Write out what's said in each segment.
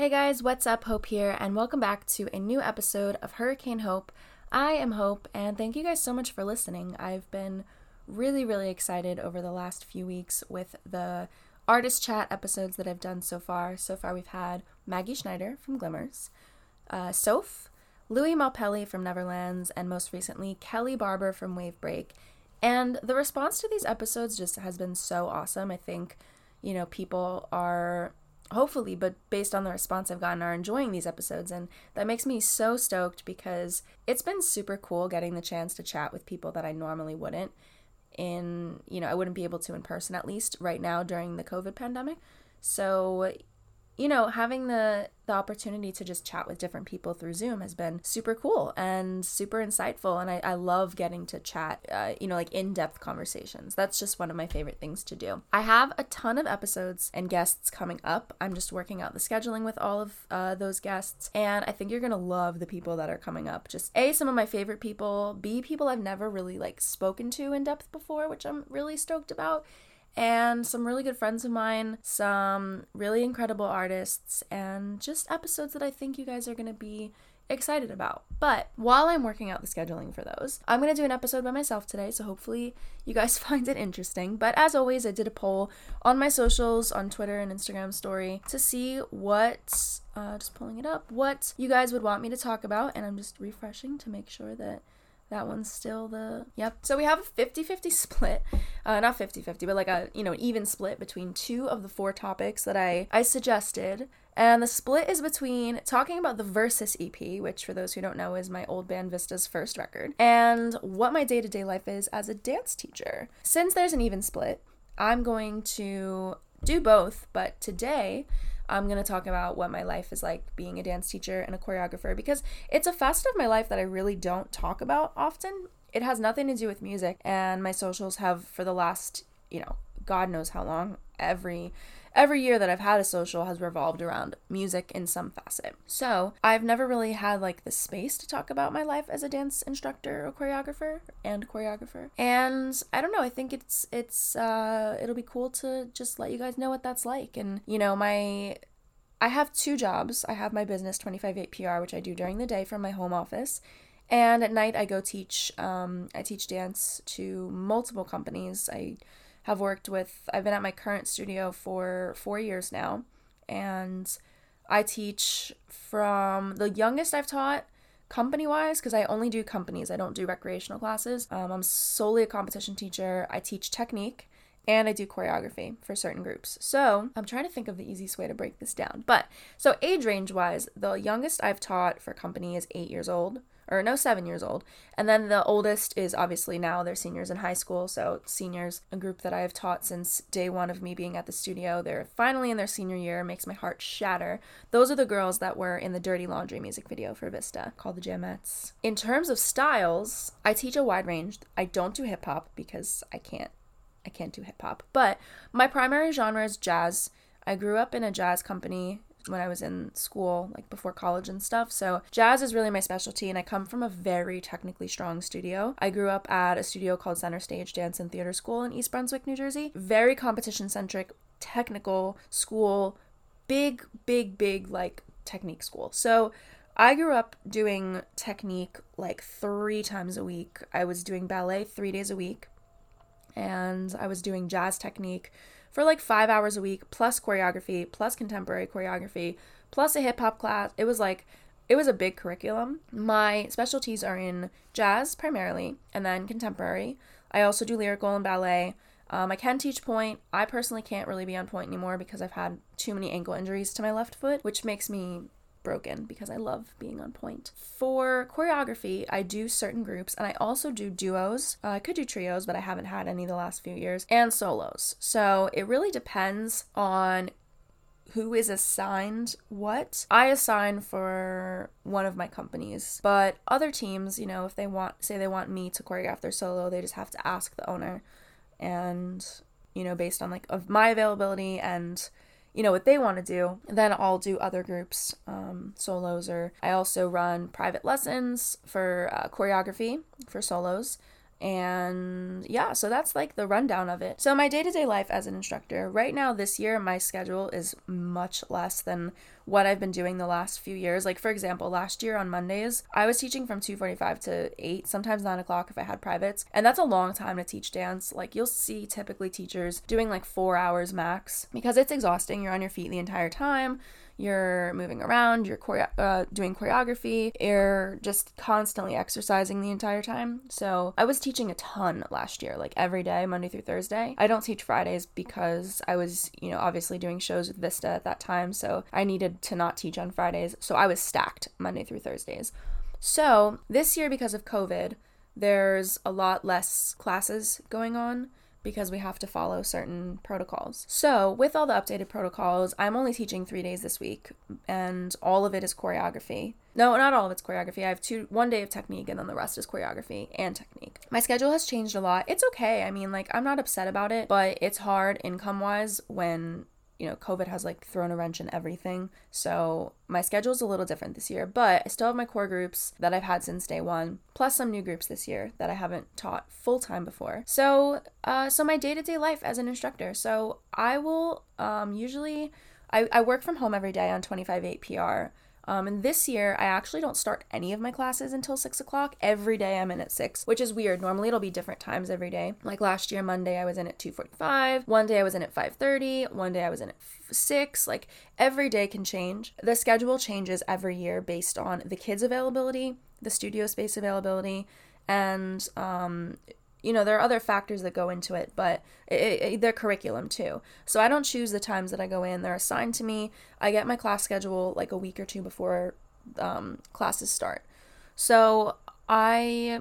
Hey guys, what's up? Hope here, and welcome back to a new episode of Hurricane Hope. I am Hope, and thank you guys so much for listening. I've been really, really excited over the last few weeks with the artist chat episodes that I've done so far. So far, we've had Maggie Schneider from Glimmers, uh, Soph, Louis Malpelli from Neverlands, and most recently, Kelly Barber from Wavebreak. And the response to these episodes just has been so awesome. I think, you know, people are hopefully, but based on the response I've gotten, are enjoying these episodes. And that makes me so stoked because it's been super cool getting the chance to chat with people that I normally wouldn't in, you know, I wouldn't be able to in person at least right now during the COVID pandemic. So, you know, having the the opportunity to just chat with different people through Zoom has been super cool and super insightful. And I, I love getting to chat, uh, you know, like in depth conversations. That's just one of my favorite things to do. I have a ton of episodes and guests coming up. I'm just working out the scheduling with all of uh, those guests. And I think you're going to love the people that are coming up. Just A, some of my favorite people, B, people I've never really like spoken to in depth before, which I'm really stoked about and some really good friends of mine, some really incredible artists, and just episodes that I think you guys are going to be excited about. But while I'm working out the scheduling for those, I'm going to do an episode by myself today, so hopefully you guys find it interesting. But as always, I did a poll on my socials, on Twitter and Instagram story, to see what, uh, just pulling it up, what you guys would want me to talk about, and I'm just refreshing to make sure that that one's still the yep. So we have a 50-50 split uh, not 50-50 but like a you know an even split between two of the four topics that i i suggested. And the split is between talking about the versus ep which for those who don't know is my old band vista's first record and what my day-to-day life is as a dance teacher. Since there's an even split i'm going to do both but today I'm going to talk about what my life is like being a dance teacher and a choreographer because it's a facet of my life that I really don't talk about often. It has nothing to do with music, and my socials have for the last, you know, God knows how long, every every year that I've had a social has revolved around music in some facet. So I've never really had like the space to talk about my life as a dance instructor or choreographer and choreographer. And I don't know, I think it's it's uh it'll be cool to just let you guys know what that's like. And you know, my I have two jobs. I have my business 258 PR, which I do during the day from my home office. And at night, I go teach. Um, I teach dance to multiple companies. I have worked with, I've been at my current studio for four years now, and I teach from the youngest I've taught company wise because I only do companies, I don't do recreational classes. Um, I'm solely a competition teacher. I teach technique and I do choreography for certain groups. So I'm trying to think of the easiest way to break this down. But so age range wise, the youngest I've taught for company is eight years old or no, seven years old. And then the oldest is obviously now they're seniors in high school. So, seniors, a group that I have taught since day one of me being at the studio. They're finally in their senior year, makes my heart shatter. Those are the girls that were in the Dirty Laundry music video for Vista called the Jamettes. In terms of styles, I teach a wide range. I don't do hip hop because I can't. I can't do hip hop, but my primary genre is jazz. I grew up in a jazz company when I was in school, like before college and stuff. So, jazz is really my specialty, and I come from a very technically strong studio. I grew up at a studio called Center Stage Dance and Theater School in East Brunswick, New Jersey. Very competition centric, technical school, big, big, big, like technique school. So, I grew up doing technique like three times a week. I was doing ballet three days a week, and I was doing jazz technique for like five hours a week, plus choreography, plus contemporary choreography, plus a hip hop class. It was like, it was a big curriculum. My specialties are in jazz primarily, and then contemporary. I also do lyrical and ballet. Um, I can teach pointe. I personally can't really be on pointe anymore because I've had too many ankle injuries to my left foot, which makes me broken because I love being on pointe. For choreography, I do certain groups and I also do duos. Uh, I could do trios, but I haven't had any the last few years, and solos. So it really depends on who is assigned what. I assign for one of my companies, but other teams, you know, if they want, say they want me to choreograph their solo, they just have to ask the owner. And, you know, based on like of my availability and you know what they want to do then i'll do other groups um, solos or i also run private lessons for uh, choreography for solos And yeah, so that's like the rundown of it. So, my day to day life as an instructor, right now this year, my schedule is much less than what I've been doing the last few years. Like for example, last year on Mondays, I was teaching from 2:45 to 8, sometimes 9 o'clock if I had privates, and that's a long time to teach dance. Like you'll see typically teachers doing like four hours max because it's exhausting. You're on your feet the entire time you're moving around, you're choreo- uh, doing choreography, you're just constantly exercising the entire time. So I was teaching a ton last year, like every day, Monday through Thursday. I don't teach Fridays because I was, you know, obviously doing shows with Vista at that time. So I needed to not teach on Fridays. So I was stacked Monday through Thursdays. So this year, because of COVID, there's a lot less classes going on because we have to follow certain protocols. So, with all the updated protocols, I'm only teaching 3 days this week and all of it is choreography. No, not all of it's choreography. I have two one day of technique and then the rest is choreography and technique. My schedule has changed a lot. It's okay. I mean, like I'm not upset about it, but it's hard income-wise when you know, COVID has like thrown a wrench in everything. So my schedule is a little different this year, but I still have my core groups that I've had since day one, plus some new groups this year that I haven't taught full time before. So, uh, so my day to day life as an instructor. So I will um, usually, I, I work from home every day on 25/8 PR. Um, and this year, I actually don't start any of my classes until six o'clock. Every day I'm in at six, which is weird. Normally it'll be different times every day. Like last year, Monday I was in at two forty-five. One day I was in at five thirty. One day I was in at six. Like every day can change. The schedule changes every year based on the kids' availability, the studio space availability, and um, you know, there are other factors that go into it, but it, it, their curriculum too. So I don't choose the times that I go in. They're assigned to me. I get my class schedule like a week or two before um, classes start. So I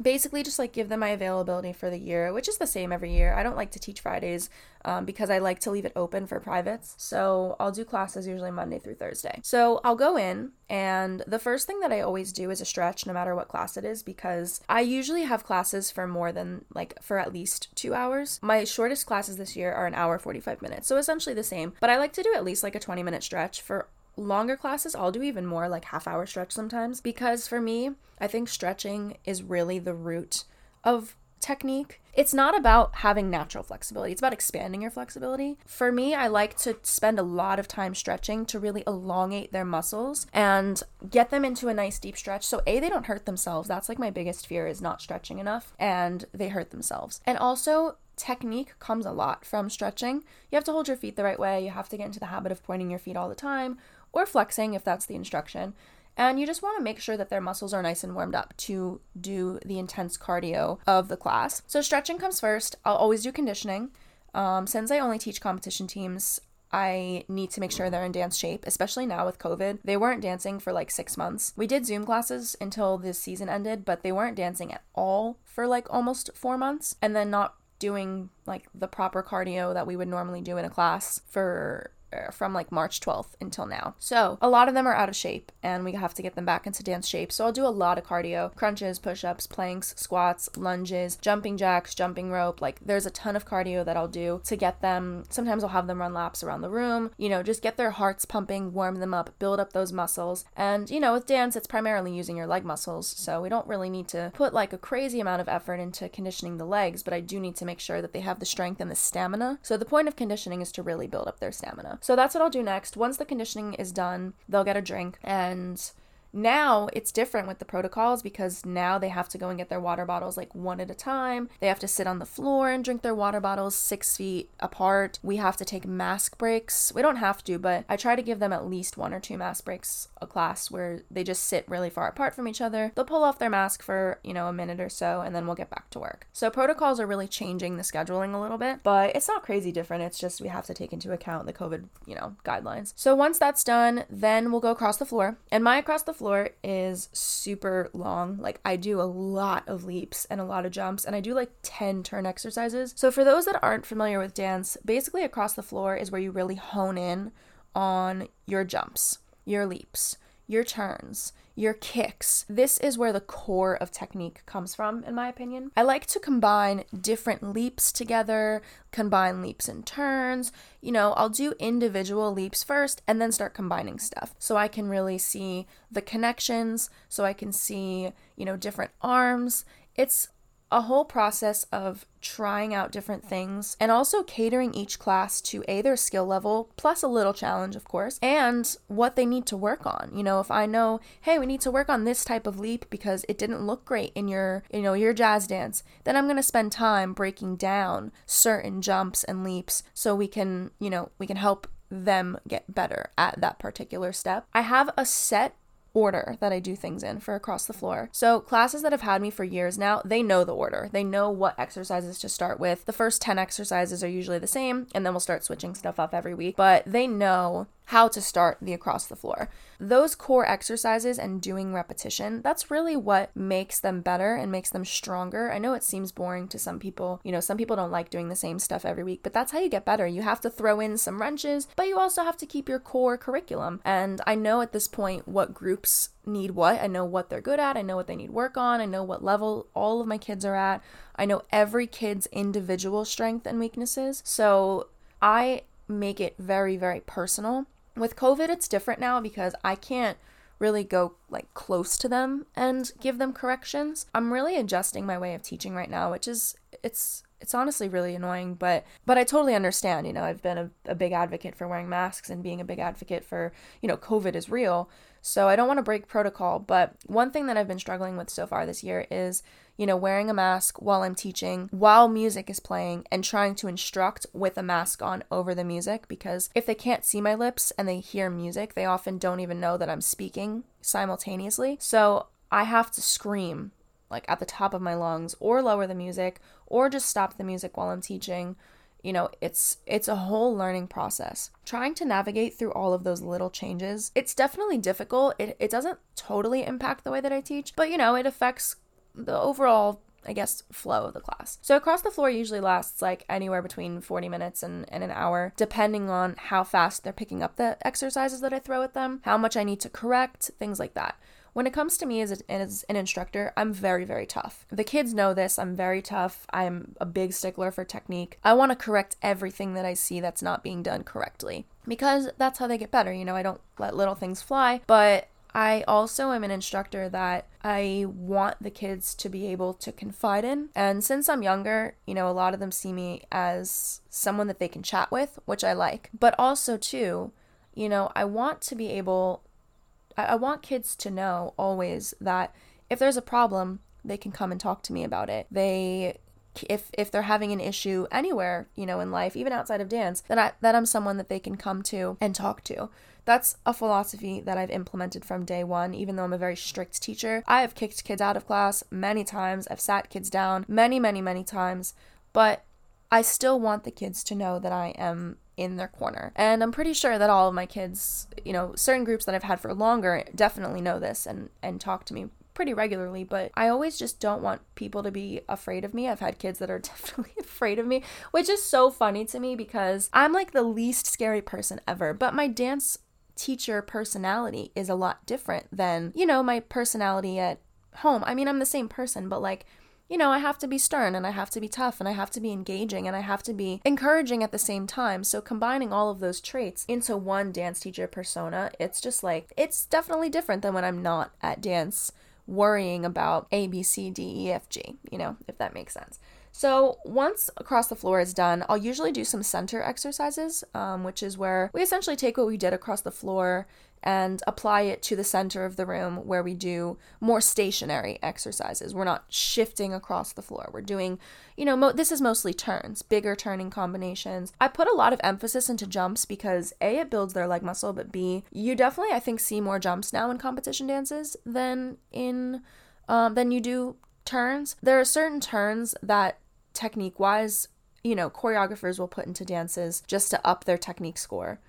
basically just like give them my availability for the year, which is the same every year. I don't like to teach Fridays um, because I like to leave it open for privates. So I'll do classes usually Monday through Thursday. So I'll go in, and the first thing that I always do is a stretch, no matter what class it is, because I usually have classes for more than like for at least two hours. My shortest classes this year are an hour 45 minutes, so essentially the same, but I like to do at least like a 20 minute stretch for longer classes, I'll do even more, like half hour stretch sometimes. Because for me, I think stretching is really the root of technique. It's not about having natural flexibility, it's about expanding your flexibility. For me, I like to spend a lot of time stretching to really elongate their muscles and get them into a nice deep stretch. So, A, they don't hurt themselves. That's like my biggest fear is not stretching enough and they hurt themselves. And also, technique comes a lot from stretching. You have to hold your feet the right way, you have to get into the habit of pointing your feet all the time or flexing if that's the instruction. And you just want to make sure that their muscles are nice and warmed up to do the intense cardio of the class. So, stretching comes first. I'll always do conditioning. Um, since I only teach competition teams, I need to make sure they're in dance shape, especially now with COVID. They weren't dancing for like six months. We did Zoom classes until this season ended, but they weren't dancing at all for like almost four months, and then not doing like the proper cardio that we would normally do in a class for Er, from like March 12th until now. So, a lot of them are out of shape and we have to get them back into dance shape. So, I'll do a lot of cardio crunches, push ups, planks, squats, lunges, jumping jacks, jumping rope. Like, there's a ton of cardio that I'll do to get them. Sometimes I'll have them run laps around the room, you know, just get their hearts pumping, warm them up, build up those muscles. And, you know, with dance, it's primarily using your leg muscles. So, we don't really need to put like a crazy amount of effort into conditioning the legs, but I do need to make sure that they have the strength and the stamina. So, the point of conditioning is to really build up their stamina. So that's what I'll do next. Once the conditioning is done, they'll get a drink and now it's different with the protocols because now they have to go and get their water bottles like one at a time. They have to sit on the floor and drink their water bottles six feet apart. We have to take mask breaks. We don't have to, but I try to give them at least one or two mask breaks a class where they just sit really far apart from each other. They'll pull off their mask for, you know, a minute or so and then we'll get back to work. So protocols are really changing the scheduling a little bit, but it's not crazy different. It's just we have to take into account the COVID, you know, guidelines. So once that's done, then we'll go across the floor. And my across the floor is super long. Like I do a lot of leaps and a lot of jumps and I do like 10 turn exercises. So for those that aren't familiar with dance, basically across the floor is where you really hone in on your jumps, your leaps, your turns, your kicks. This is where the core of technique comes from, in my opinion. I like to combine different leaps together, combine leaps and turns. You know, I'll do individual leaps first and then start combining stuff so I can really see the connections, so I can see, you know, different arms. It's a whole process of trying out different things and also catering each class to a their skill level plus a little challenge of course and what they need to work on. You know if i know hey we need to work on this type of leap because it didn't look great in your you know your jazz dance then i'm going to spend time breaking down certain jumps and leaps so we can you know we can help them get better at that particular step. I have a set order that I do things in for across the floor. So, classes that have had me for years now, they know the order. They know what exercises to start with. The first 10 exercises are usually the same, and then we'll start switching stuff up every week, but they know how to start the across the floor. Those core exercises and doing repetition, that's really what makes them better and makes them stronger. I know it seems boring to some people. You know, some people don't like doing the same stuff every week, but that's how you get better. You have to throw in some wrenches, but you also have to keep your core curriculum. And I know at this point what groups need what. I know what they're good at. I know what they need work on. I know what level all of my kids are at. I know every kid's individual strength and weaknesses. So I make it very, very personal with COVID, it's different now because I can't really go like close to them and give them corrections. I'm really adjusting my way of teaching right now, which is it's it's honestly really annoying, but but I totally understand. You know, I've been a, a big advocate for wearing masks and being a big advocate for, you know, COVID is real. So I don't want to break protocol, but one thing that I've been struggling with so far this year is you know, wearing a mask while I'm teaching, while music is playing, and trying to instruct with a mask on over the music because if they can't see my lips and they hear music, they often don't even know that I'm speaking simultaneously. So I have to scream like at the top of my lungs or lower the music or just stop the music while I'm teaching you know it's it's a whole learning process trying to navigate through all of those little changes it's definitely difficult it, it doesn't totally impact the way that i teach but you know it affects the overall I guess, flow of the class. So, across the floor usually lasts like anywhere between 40 minutes and, and an hour, depending on how fast they're picking up the exercises that I throw at them, how much I need to correct, things like that. When it comes to me as, a, as an instructor, I'm very, very tough. The kids know this. I'm very tough. I'm a big stickler for technique. I want to correct everything that I see that's not being done correctly because that's how they get better. You know, I don't let little things fly, but I also am an instructor that I want the kids to be able to confide in. And since I'm younger, you know, a lot of them see me as someone that they can chat with, which I like. But also, too, you know, I want to be able, I, I want kids to know always that if there's a problem, they can come and talk to me about it. They if if they're having an issue anywhere, you know, in life, even outside of dance, that I that I'm someone that they can come to and talk to. That's a philosophy that I've implemented from day one, even though I'm a very strict teacher. I have kicked kids out of class many times, I've sat kids down many, many, many times, but I still want the kids to know that I am in their corner. And I'm pretty sure that all of my kids, you know, certain groups that I've had for longer definitely know this and and talk to me pretty regularly, but I always just don't want people to be afraid of me. I've had kids that are definitely afraid of me, which is so funny to me because I'm like the least scary person ever. But my dance teacher personality is a lot different than, you know, my personality at home. I mean, I'm the same person, but like, you know, I have to be stern and I have to be tough and I have to be engaging and I have to be encouraging at the same time. So combining all of those traits into one dance teacher persona, it's just like, it's definitely different than when I'm not at dance worrying about A, B, C, D, E, F, G, you know, if that makes sense. So once across the floor is done, I'll usually do some center exercises, um, which is where we essentially take what we did across the floor and apply it to the center of the room where we do more stationary exercises. We're not shifting across the floor. We're doing, you know, mo- this is mostly turns, bigger turning combinations. I put a lot of emphasis into jumps because A, it builds their leg muscle, but B, you definitely, I think, see more jumps now in competition dances than in, um, than you do turns. There are certain turns that technique wise, you know, choreographers will put into dances just to up their technique score.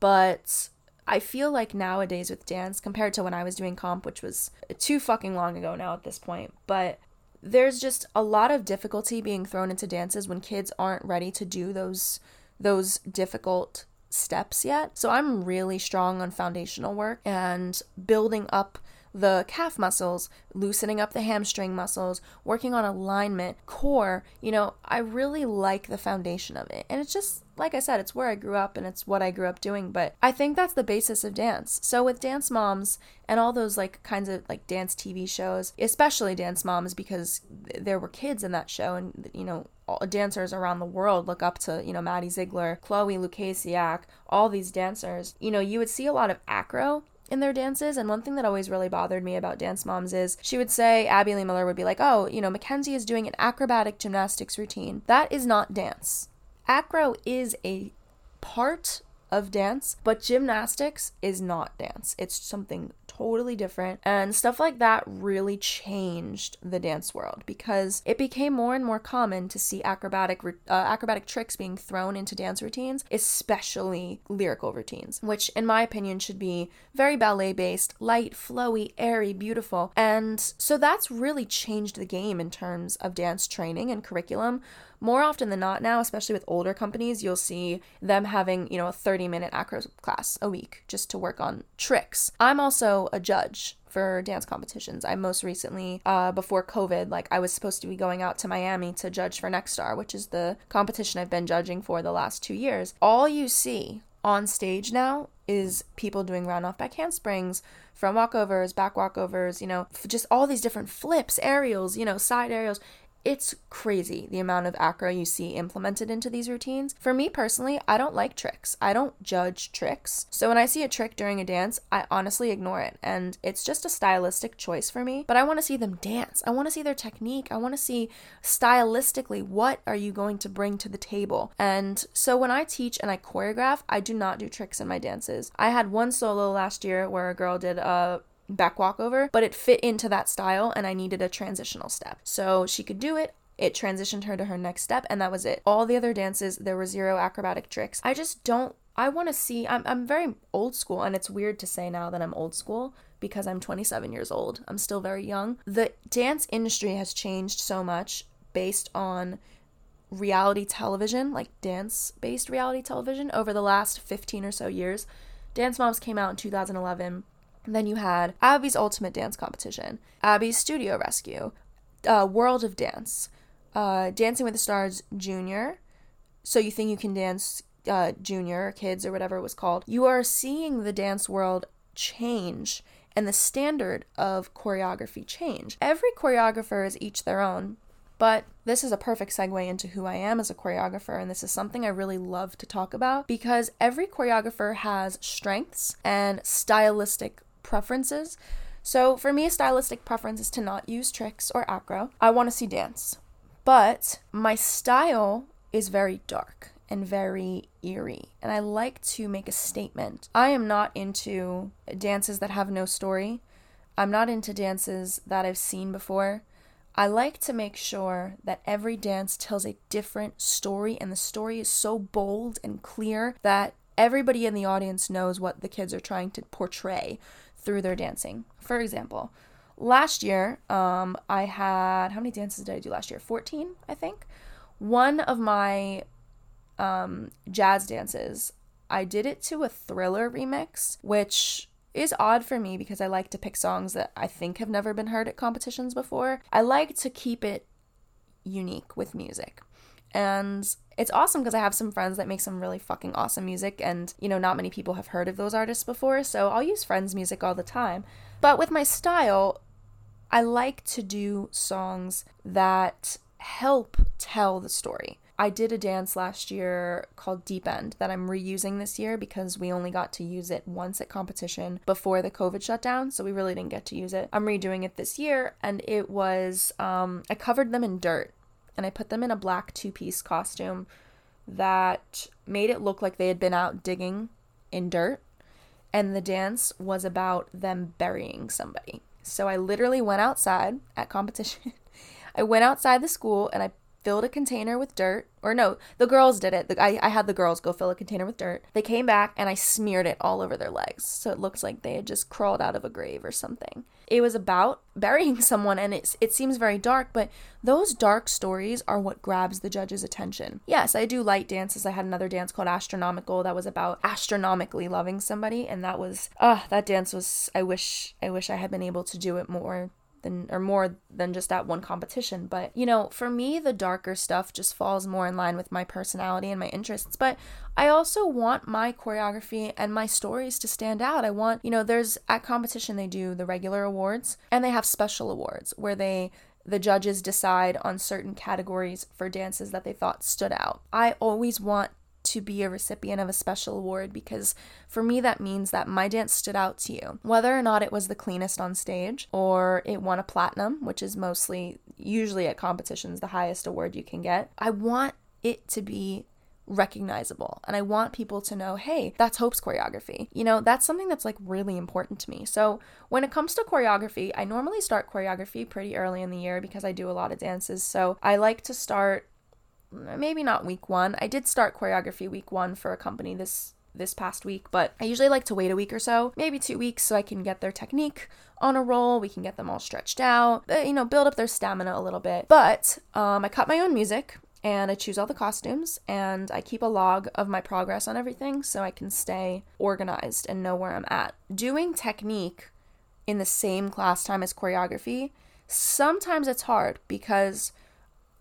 But I feel like nowadays with dance, compared to when I was doing comp, which was too fucking long ago now at this point, but there's just a lot of difficulty being thrown into dances when kids aren't ready to do those those difficult steps yet. So I'm really strong on foundational work and building up the calf muscles, loosening up the hamstring muscles, working on alignment, core. You know, I really like the foundation of it. And it's just, like I said, it's where I grew up and it's what I grew up doing. But I think that's the basis of dance. So with Dance Moms and all those like kinds of like dance TV shows, especially Dance Moms, because there were kids in that show and, you know, dancers around the world look up to, you know, Maddie Ziegler, Chloe Lukasiak, all these dancers. You know, you would see a lot of acro in their dances. And one thing that always really bothered me about Dance Moms is she would say, Abby Lee Miller would be like, oh, you know, Mackenzie is doing an acrobatic gymnastics routine. That is not dance. Acro is a part of dance, but gymnastics is not dance. It's something totally different. And stuff like that really changed the dance world because it became more and more common to see acrobatic uh, acrobatic tricks being thrown into dance routines, especially lyrical routines, which in my opinion should be very ballet based, light, flowy, airy, beautiful. And so that's really changed the game in terms of dance training and curriculum more often than not now, especially with older companies, you'll see them having, you know, a 30 minute acro class a week just to work on tricks. I'm also a judge for dance competitions. I most recently, uh, before COVID, like I was supposed to be going out to Miami to judge for Next Star, which is the competition I've been judging for the last two years. All you see on stage now is people doing round off back handsprings, front walkovers, back walkovers, you know, just all these different flips, aerials, you know, side aerials it's crazy the amount of acro you see implemented into these routines. For me personally, I don't like tricks. I don't judge tricks. So when I see a trick during a dance, I honestly ignore it. And it's just a stylistic choice for me. But I want to see them dance. I want to see their technique. I want to see stylistically what are you going to bring to the table. And so when I teach and I choreograph, I do not do tricks in my dances. I had one solo last year where a girl did a back walkover, but it fit into that style and I needed a transitional step. So she could do it. It transitioned her to her next step, and that was it. All the other dances, there were zero acrobatic tricks. I just don't I want to see I'm I'm very old school and it's weird to say now that I'm old school because I'm 27 years old. I'm still very young. The dance industry has changed so much based on reality television, like dance-based reality television over the last 15 or so years. Dance Moms came out in 2011. Then you had Abby's Ultimate Dance Competition, Abby's Studio Rescue, uh, World of Dance, uh, Dancing with the Stars Junior. So you think you can dance uh, junior kids or whatever it was called. You are seeing the dance world change and the standard of choreography change. Every choreographer is each their own, but this is a perfect segue into who I am as a choreographer, and this is something I really love to talk about because every choreographer has strengths and stylistic preferences. So for me, a stylistic preference is to not use tricks or acro. I want to see dance. But my style is very dark and very eerie, and I like to make a statement. I am not into dances that have no story. I'm not into dances that I've seen before. I like to make sure that every dance tells a different story, and the story is so bold and clear that everybody in the audience knows what the kids are trying to portray through their dancing. For example, last year, um, I had how many dances did I do last year? 14, I think. One of my um, jazz dances, I did it to a thriller remix, which is odd for me because I like to pick songs that I think have never been heard at competitions before. I like to keep it unique with music. And it's awesome because I have some friends that make some really fucking awesome music, and you know, not many people have heard of those artists before, so I'll use friends' music all the time. But with my style, I like to do songs that help tell the story. I did a dance last year called Deep End that I'm reusing this year because we only got to use it once at competition before the COVID shutdown, so we really didn't get to use it. I'm redoing it this year, and it was um, I covered them in dirt and I put them in a black two piece costume that made it look like they had been out digging in dirt. And the dance was about them burying somebody. So I literally went outside at competition. I went outside the school and I filled a container with dirt. Or no, the girls did it. I, I had the girls go fill a container with dirt. They came back and I smeared it all over their legs. So it looks like they had just crawled out of a grave or something. It was about burying someone and it's, it seems very dark, but those dark stories are what grabs the judge's attention. Yes, I do light dances. I had another dance called Astronomical that was about astronomically loving somebody and that was ah, uh, that dance was I wish I wish I had been able to do it more than or more than just at one competition. But you know, for me, the darker stuff just falls more in line with my personality and my interests. But I also want my choreography and my stories to stand out. I want, you know, there's at competition they do the regular awards and they have special awards where they the judges decide on certain categories for dances that they thought stood out. I always want to be a recipient of a special award because for me that means that my dance stood out to you. Whether or not it was the cleanest on stage or it won a platinum, which is mostly usually at competitions the highest award you can get. I want it to be recognizable and I want people to know, hey, that's Hope's choreography. You know, that's something that's like really important to me. So, when it comes to choreography, I normally start choreography pretty early in the year because I do a lot of dances. So, I like to start maybe not week one. I did start choreography week one for a company this this past week, but I usually like to wait a week or so, maybe two weeks, so I can get their technique on a roll. We can get them all stretched out, uh, you know, build up their stamina a little bit. But um, I cut my own music and I choose all the costumes and I keep a log of my progress on everything so I can stay organized and know where I'm at. Doing technique in the same class time as choreography, sometimes it's hard because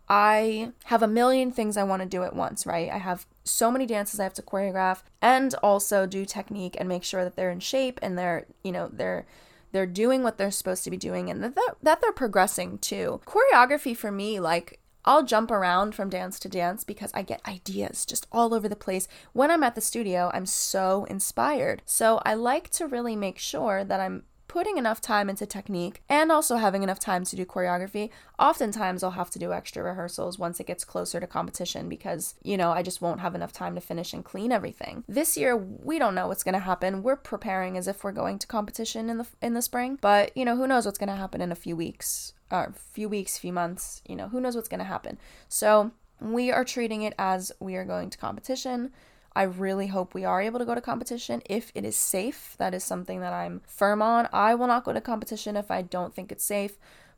I have a million things I want to do at once, right? I have so many dances I have to choreograph and also do technique and make sure that they're in shape and they're, you know, they're they're doing what they're supposed to be doing and that that they're progressing too. Choreography for me like I'll jump around from dance to dance because I get ideas just all over the place. When I'm at the studio, I'm so inspired. So I like to really make sure that I'm putting enough time into technique and also having enough time to do choreography. Oftentimes, I'll have to do extra rehearsals once it gets closer to competition because, you know, I just won't have enough time to finish and clean everything. This year, we don't know what's going to happen. We're preparing as if we're going to competition in the in the spring, but you know, who knows what's going to happen in a few weeks or few weeks, few months, you know, who knows what's going to happen. So, we are treating it as we are going to competition. I really hope we are able to go to competition if it is safe. That is something that I'm firm on. I will not go to competition if I don't think it's safe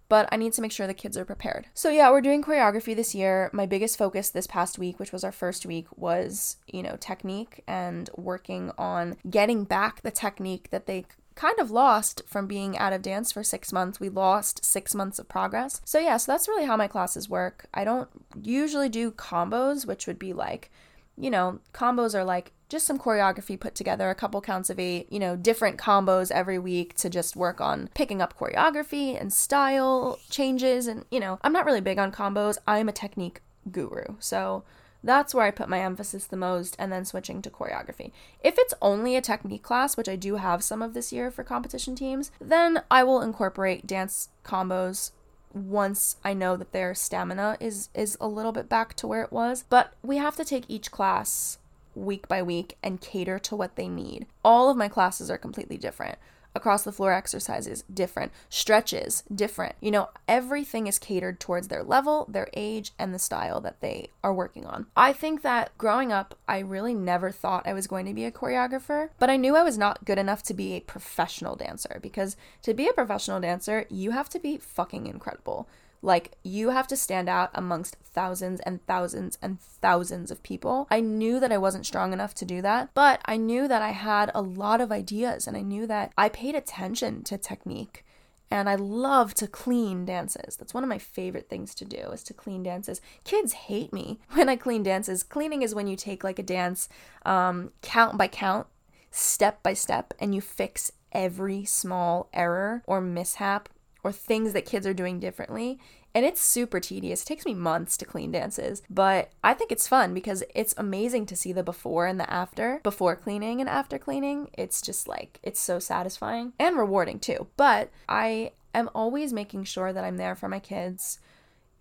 but I need to make sure the kids are prepared. So yeah, we're doing choreography this year. My biggest focus this past week, which was our first week, was, you know, technique and working on getting back the technique that they kind of lost from being out of dance for 6 months. We lost 6 months of progress. So yeah, so that's really how my classes work. I don't usually do combos, which would be like you know, combos are like just some choreography put together, a couple counts of eight, you know, different combos every week to just work on picking up choreography and style changes. And, you know, I'm not really big on combos. I'm a technique guru. So that's where I put my emphasis the most, and then switching to choreography. If it's only a technique class, which I do have some of this year for competition teams, then I will incorporate dance combos once I know that their stamina is is a little bit back to where it was. But we have to take each class week by week and cater to what they need. All of my classes are completely different across the floor exercises different, stretches different. You know, everything is catered towards their level, their age, and the style that they are working on. I think that growing up, I really never thought I was going to be a choreographer, but I knew I was not good enough to be a professional dancer because to be a professional dancer, you have to be fucking incredible. Like, you have to stand out amongst thousands and thousands and thousands of people. I knew that I wasn't strong enough to do that, but I knew that I had a lot of ideas and I knew that I paid attention to technique. And I love to clean dances. That's one of my favorite things to do is to clean dances. Kids hate me when I clean dances. Cleaning is when you take like a dance um, count by count, step by step, and you fix every small error or mishap or things that kids are doing differently. And it's super tedious. It takes me months to clean dances, but I think it's fun because it's amazing to see the before and the after, before cleaning and after cleaning. It's just like, it's so satisfying and rewarding too. But I am always making sure that I'm there for my kids.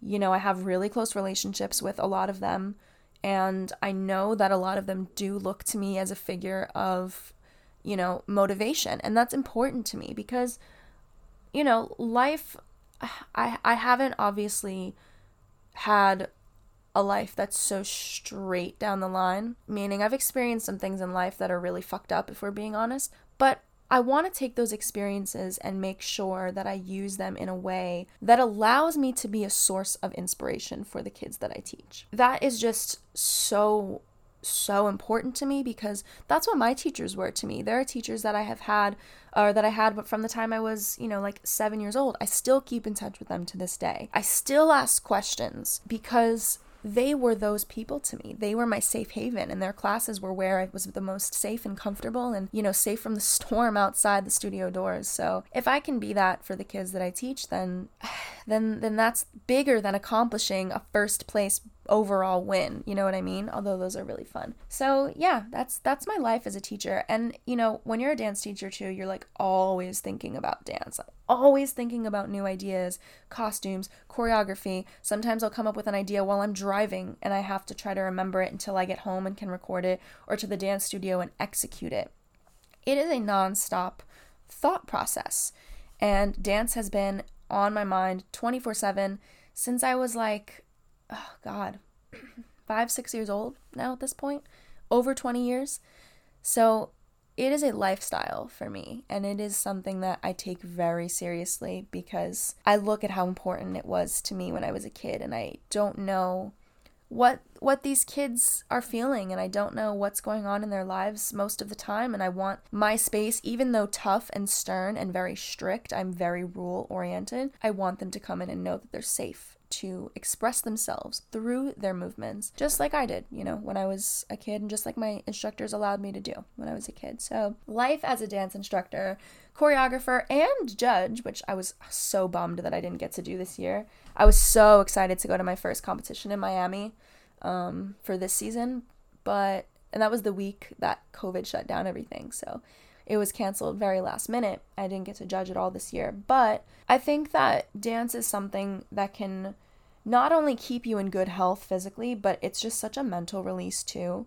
You know, I have really close relationships with a lot of them, and I know that a lot of them do look to me as a figure of, you know, motivation. And that's important to me because you know, life I I haven't obviously had a life that's so straight down the line, meaning I've experienced some things in life that are really fucked up, if we're being honest, but I want to take those experiences and make sure that I use them in a way that allows me to be a source of inspiration for the kids that I teach. That is just so so important to me because that's what my teachers were to me. There are teachers that I have had or that I had but from the time I was, you know, like 7 years old. I still keep in touch with them to this day. I still ask questions because they were those people to me. They were my safe haven, and their classes were where I was the most safe and comfortable and, you know, safe from the storm outside the studio doors. So if I can be that for the kids that I teach, then then then that's bigger than accomplishing a first place overall win you know what i mean? Although those are really fun. So yeah that's that's my life as a teacher. And you know when you're a dance teacher too you're like always thinking about dance always thinking about new ideas costumes choreography. Sometimes i'll come up with an idea while i'm driving and i have to try to remember it until i get home and can record it or to the dance studio and execute it. It is a non-stop thought process. And dance has been on my mind 24 7 since I was like, oh God, five, six years old now at this point, over 20 years. So it is a lifestyle for me, and it is something that I take very seriously because I look at how important it was to me when I was a kid, and I don't know what what these kids are feeling and I don't know what's going on in their lives most of the time and I want my space even though tough and stern and very strict I'm very rule oriented I want them to come in and know that they're safe to express themselves through their movements just like I did you know when I was a kid and just like my instructors allowed me to do when I was a kid so life as a dance instructor choreographer and judge which I was so bummed that I didn't get to do this year I was so excited to go to my first competition in Miami um, for this season, but and that was the week that COVID shut down everything. So it was canceled very last minute. I didn't get to judge it all this year, but I think that dance is something that can not only keep you in good health physically, but it's just such a mental release too.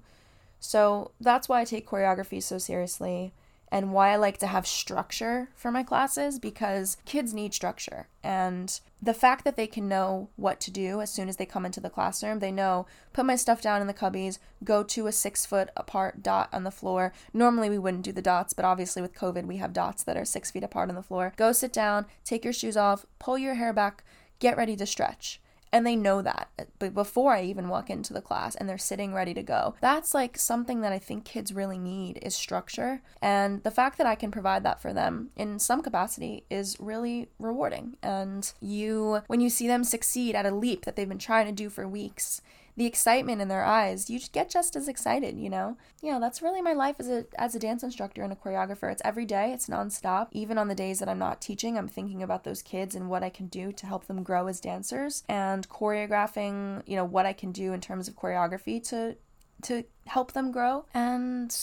So that's why I take choreography so seriously and why I like to have structure for my classes because kids need structure. And the fact that they can know what to do as soon as they come into the classroom, they know put my stuff down in the cubbies, go to a six foot apart dot on the floor. Normally we wouldn't do the dots, but obviously with COVID, we have dots that are six feet apart on the floor. Go sit down, take your shoes off, pull your hair back, get ready to stretch and they know that uh, but before i even walk into the class and they're sitting ready to go that's like something that i think kids really need is structure. And the fact that i can provide that for them in some capacity is really rewarding. And you when you see them succeed at a leap that they've been trying to do for weeks the excitement in their eyes, you get just as excited, you know? Yeah, that's really my life as a as a dance instructor and a choreographer. It's every day, it's nonstop. Even on the days that I'm not teaching, I'm thinking about those kids and what I can do to help them grow as dancers and choreographing, you know, what I can do in terms of choreography to to help them grow. And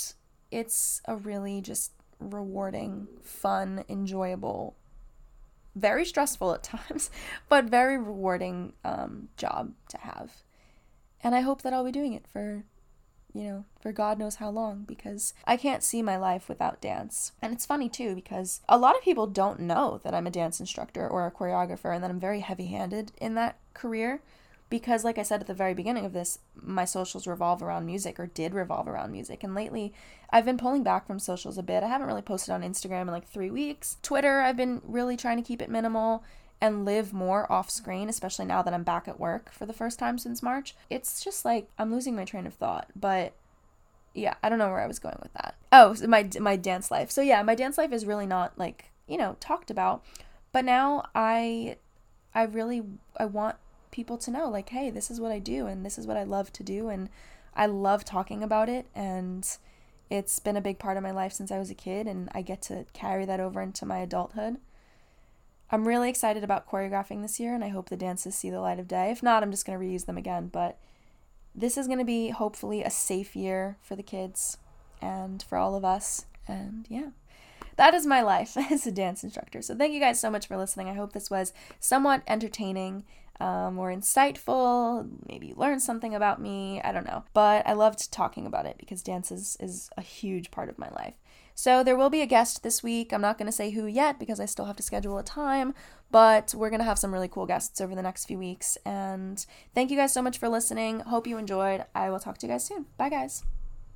it's a really just rewarding, fun, enjoyable very stressful at times, but very rewarding um, job to have. And I hope that I'll be doing it for, you know, for God knows how long because I can't see my life without dance. And it's funny too because a lot of people don't know that I'm a dance instructor or a choreographer and that I'm very heavy handed in that career because like i said at the very beginning of this my socials revolve around music or did revolve around music. And lately i've been pulling back from socials a bit. I haven't really posted on instagram in like three weeks. Twitter i've been really trying to keep it minimal and live more off screen, especially now that I'm back at work for the first time since March. It's just like I'm losing my train of thought, but yeah, I don't know where I was going with that. Oh, my my dance life. So yeah, my dance life is really not like, you know, talked about. But now I I really I want people to know like, hey, this is what I do and this is what I love to do and I love talking about it and it's been a big part of my life since I was a kid and I get to carry that over into my adulthood. I'm really excited about choreographing this year, and I hope the dances see the light of day. If not, I'm just going to reuse them again. But this is going to be hopefully a safe year for the kids and for all of us. And yeah, that is my life as a dance instructor. So thank you guys so much for listening. I hope this was somewhat entertaining um, or insightful. Maybe you learned something about me. I don't know. But I loved talking about it because dance is, is a huge part of my life. So there will be a guest this week. I'm not going to say who yet because I still have to schedule a time, but we're going to have some really cool guests over the next few weeks. And thank you guys so much for listening. Hope you enjoyed. I will talk to you guys soon. Bye, guys.